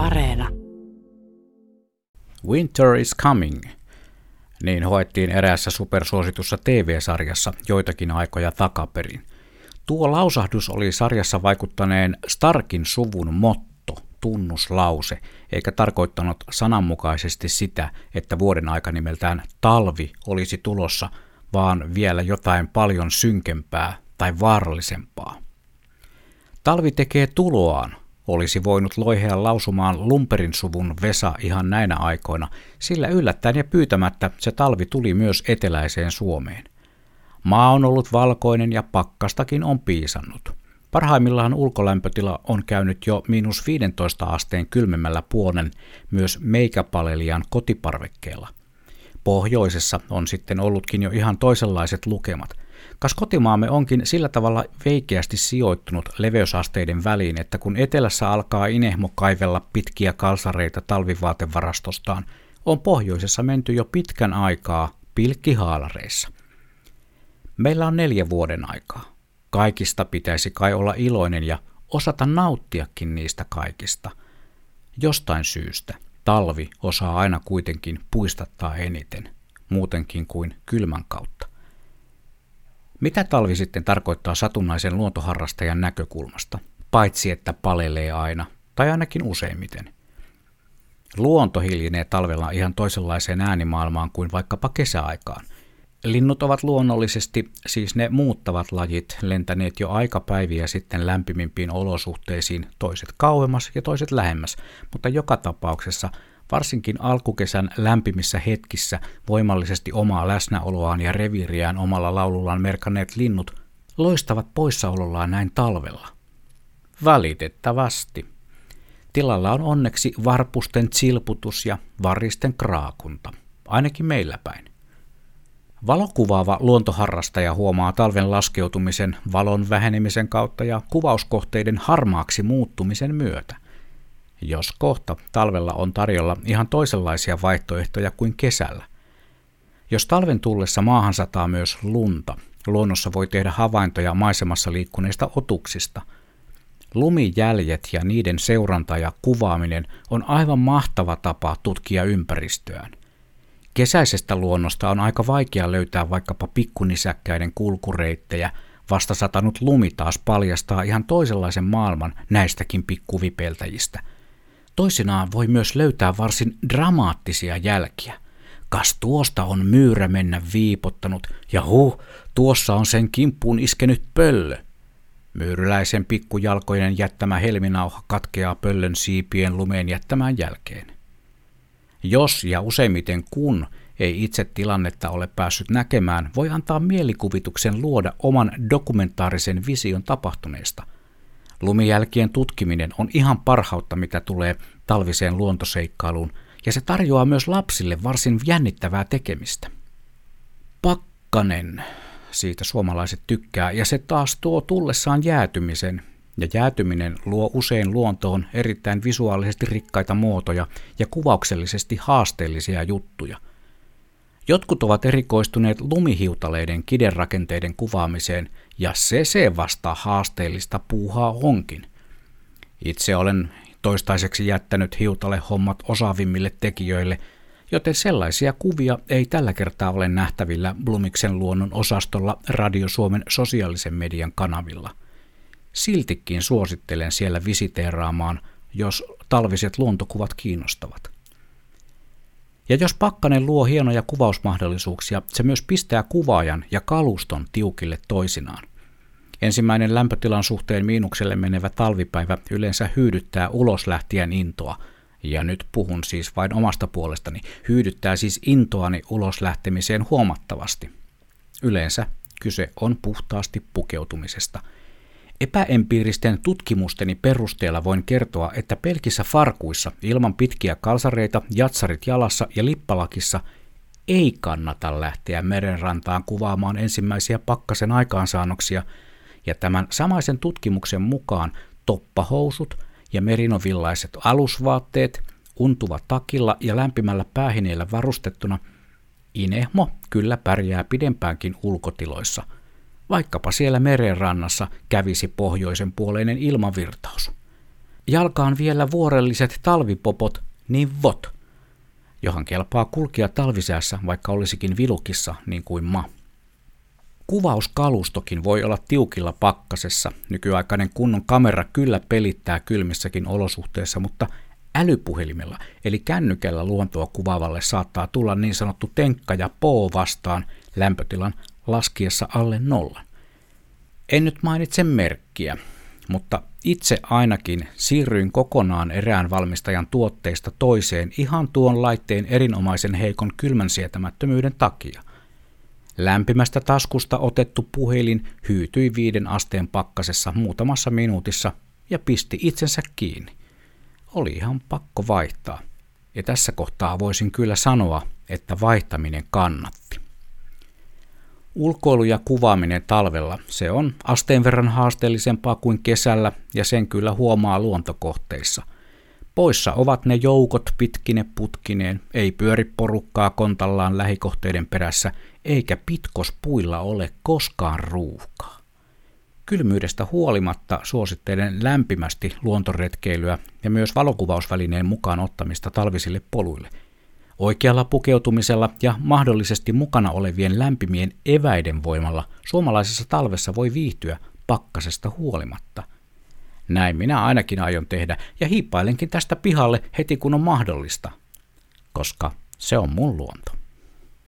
Areena. Winter is coming. Niin hoettiin eräässä supersuositussa TV-sarjassa joitakin aikoja takaperin. Tuo lausahdus oli sarjassa vaikuttaneen Starkin suvun motto, tunnuslause, eikä tarkoittanut sananmukaisesti sitä, että vuoden aika nimeltään talvi olisi tulossa, vaan vielä jotain paljon synkempää tai vaarallisempaa. Talvi tekee tuloaan, olisi voinut loihea lausumaan Lumperin suvun Vesa ihan näinä aikoina, sillä yllättäen ja pyytämättä se talvi tuli myös eteläiseen Suomeen. Maa on ollut valkoinen ja pakkastakin on piisannut. Parhaimmillaan ulkolämpötila on käynyt jo miinus 15 asteen kylmemmällä puolen myös meikäpalelian kotiparvekkeella. Pohjoisessa on sitten ollutkin jo ihan toisenlaiset lukemat – Kas kotimaamme onkin sillä tavalla veikeästi sijoittunut leveysasteiden väliin, että kun etelässä alkaa inehmo kaivella pitkiä kalsareita talvivaatevarastostaan, on pohjoisessa menty jo pitkän aikaa pilkkihaalareissa. Meillä on neljä vuoden aikaa. Kaikista pitäisi kai olla iloinen ja osata nauttiakin niistä kaikista. Jostain syystä talvi osaa aina kuitenkin puistattaa eniten, muutenkin kuin kylmän kautta. Mitä talvi sitten tarkoittaa satunnaisen luontoharrastajan näkökulmasta, paitsi että palelee aina, tai ainakin useimmiten? Luonto hiljenee talvella ihan toisenlaiseen äänimaailmaan kuin vaikkapa kesäaikaan. Linnut ovat luonnollisesti, siis ne muuttavat lajit, lentäneet jo aikapäiviä sitten lämpimimpiin olosuhteisiin, toiset kauemmas ja toiset lähemmäs, mutta joka tapauksessa Varsinkin alkukesän lämpimissä hetkissä voimallisesti omaa läsnäoloaan ja reviiriään omalla laulullaan merkanneet linnut loistavat poissaolollaan näin talvella. Valitettavasti. Tilalla on onneksi varpusten silputus ja varisten kraakunta, ainakin meillä päin. Valokuvaava luontoharrastaja huomaa talven laskeutumisen, valon vähenemisen kautta ja kuvauskohteiden harmaaksi muuttumisen myötä – jos kohta talvella on tarjolla ihan toisenlaisia vaihtoehtoja kuin kesällä. Jos talven tullessa maahan sataa myös lunta, luonnossa voi tehdä havaintoja maisemassa liikkuneista otuksista. Lumijäljet ja niiden seuranta ja kuvaaminen on aivan mahtava tapa tutkia ympäristöään. Kesäisestä luonnosta on aika vaikea löytää vaikkapa pikkunisäkkäiden kulkureittejä, vasta satanut lumi taas paljastaa ihan toisenlaisen maailman näistäkin pikkuvipeltäjistä – Toisinaan voi myös löytää varsin dramaattisia jälkiä. Kas tuosta on myyrä mennä viipottanut, ja huh, tuossa on sen kimppuun iskenyt pöllö. Myyryläisen pikkujalkojen jättämä helminauha katkeaa pöllön siipien lumeen jättämään jälkeen. Jos ja useimmiten kun ei itse tilannetta ole päässyt näkemään, voi antaa mielikuvituksen luoda oman dokumentaarisen vision tapahtuneesta – Lumijälkien tutkiminen on ihan parhautta, mitä tulee talviseen luontoseikkailuun, ja se tarjoaa myös lapsille varsin jännittävää tekemistä. Pakkanen, siitä suomalaiset tykkää, ja se taas tuo tullessaan jäätymisen, ja jäätyminen luo usein luontoon erittäin visuaalisesti rikkaita muotoja ja kuvauksellisesti haasteellisia juttuja – Jotkut ovat erikoistuneet lumihiutaleiden kiderakenteiden kuvaamiseen, ja se se vasta haasteellista puuhaa onkin. Itse olen toistaiseksi jättänyt hiutalehommat osaavimmille tekijöille, joten sellaisia kuvia ei tällä kertaa ole nähtävillä Blumiksen luonnon osastolla Radio Suomen sosiaalisen median kanavilla. Siltikin suosittelen siellä visiteeraamaan, jos talviset luontokuvat kiinnostavat. Ja jos Pakkanen luo hienoja kuvausmahdollisuuksia, se myös pistää kuvaajan ja kaluston tiukille toisinaan. Ensimmäinen lämpötilan suhteen miinukselle menevä talvipäivä yleensä hyydyttää uloslähtien intoa, ja nyt puhun siis vain omasta puolestani, hyydyttää siis intoani uloslähtemiseen huomattavasti. Yleensä kyse on puhtaasti pukeutumisesta – Epäempiiristen tutkimusteni perusteella voin kertoa, että pelkissä farkuissa ilman pitkiä kalsareita, jatsarit jalassa ja lippalakissa ei kannata lähteä merenrantaan kuvaamaan ensimmäisiä pakkasen aikaansaannoksia, ja tämän samaisen tutkimuksen mukaan toppahousut ja merinovillaiset alusvaatteet, untuva takilla ja lämpimällä päähineellä varustettuna, inehmo kyllä pärjää pidempäänkin ulkotiloissa – vaikkapa siellä merenrannassa kävisi pohjoisen puoleinen ilmavirtaus. jalkaan vielä vuorelliset talvipopot, niin vot, johon kelpaa kulkia talvisäässä, vaikka olisikin vilukissa niin kuin ma. Kuvauskalustokin voi olla tiukilla pakkasessa. Nykyaikainen kunnon kamera kyllä pelittää kylmissäkin olosuhteissa, mutta älypuhelimella eli kännykällä luontoa kuvaavalle saattaa tulla niin sanottu tenkka ja poo vastaan lämpötilan laskiessa alle nollan. En nyt mainitse merkkiä, mutta itse ainakin siirryin kokonaan erään valmistajan tuotteista toiseen ihan tuon laitteen erinomaisen heikon kylmän sietämättömyyden takia. Lämpimästä taskusta otettu puhelin hyytyi viiden asteen pakkasessa muutamassa minuutissa ja pisti itsensä kiinni. Oli ihan pakko vaihtaa. Ja tässä kohtaa voisin kyllä sanoa, että vaihtaminen kannatti. Ulkoilu ja kuvaaminen talvella, se on asteen verran haasteellisempaa kuin kesällä ja sen kyllä huomaa luontokohteissa. Poissa ovat ne joukot pitkine putkineen, ei pyöri porukkaa kontallaan lähikohteiden perässä, eikä pitkospuilla ole koskaan ruuhkaa. Kylmyydestä huolimatta suosittelen lämpimästi luontoretkeilyä ja myös valokuvausvälineen mukaan ottamista talvisille poluille – Oikealla pukeutumisella ja mahdollisesti mukana olevien lämpimien eväiden voimalla suomalaisessa talvessa voi viihtyä pakkasesta huolimatta. Näin minä ainakin aion tehdä ja hiippailenkin tästä pihalle heti kun on mahdollista, koska se on mun luonto.